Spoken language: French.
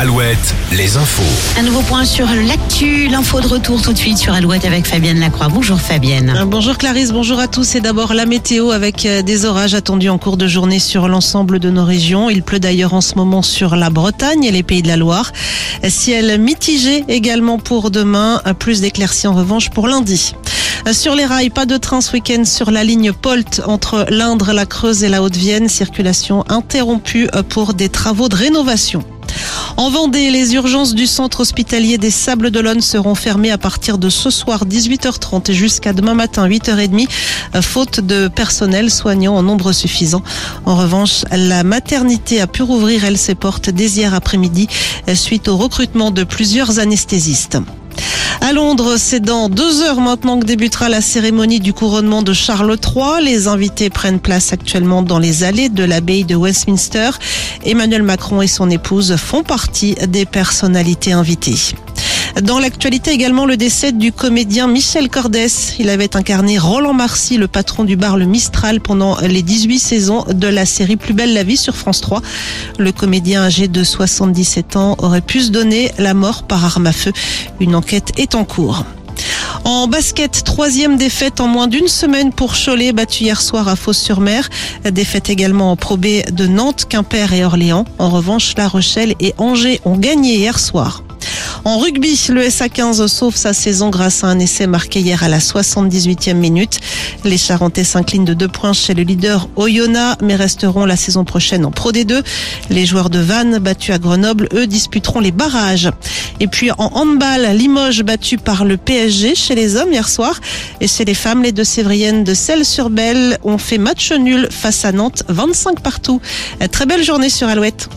Alouette, les infos. Un nouveau point sur l'actu, l'info de retour tout de suite sur Alouette avec Fabienne Lacroix. Bonjour Fabienne. Euh, Bonjour Clarisse, bonjour à tous. Et d'abord la météo avec euh, des orages attendus en cours de journée sur l'ensemble de nos régions. Il pleut d'ailleurs en ce moment sur la Bretagne et les pays de la Loire. Ciel mitigé également pour demain, euh, plus d'éclaircies en revanche pour lundi. Sur les rails, pas de train ce week-end sur la ligne Polt entre l'Indre, la Creuse et la Haute-Vienne. Circulation interrompue pour des travaux de rénovation. En Vendée, les urgences du centre hospitalier des Sables d'Olonne seront fermées à partir de ce soir 18h30 jusqu'à demain matin 8h30, faute de personnel soignant en nombre suffisant. En revanche, la maternité a pu rouvrir, elle, ses portes dès hier après-midi suite au recrutement de plusieurs anesthésistes. À Londres, c'est dans deux heures maintenant que débutera la cérémonie du couronnement de Charles III. Les invités prennent place actuellement dans les allées de l'abbaye de Westminster. Emmanuel Macron et son épouse font partie des personnalités invitées. Dans l'actualité également le décès du comédien Michel Cordès. Il avait incarné Roland Marcy, le patron du bar Le Mistral pendant les 18 saisons de la série Plus belle la vie sur France 3. Le comédien âgé de 77 ans aurait pu se donner la mort par arme à feu. Une enquête est en cours. En basket, troisième défaite en moins d'une semaine pour Cholet, battu hier soir à Fos-sur-Mer. Défaite également en Pro B de Nantes, Quimper et Orléans. En revanche, La Rochelle et Angers ont gagné hier soir. En rugby, le SA15 sauve sa saison grâce à un essai marqué hier à la 78e minute. Les Charentais s'inclinent de deux points chez le leader Oyonnax, mais resteront la saison prochaine en Pro D2. Les joueurs de Vannes, battus à Grenoble, eux, disputeront les barrages. Et puis en handball, Limoges battu par le PSG chez les hommes hier soir. Et chez les femmes, les deux Sévriennes de Celles-sur-Belle ont fait match nul face à Nantes, 25 partout. Très belle journée sur Alouette.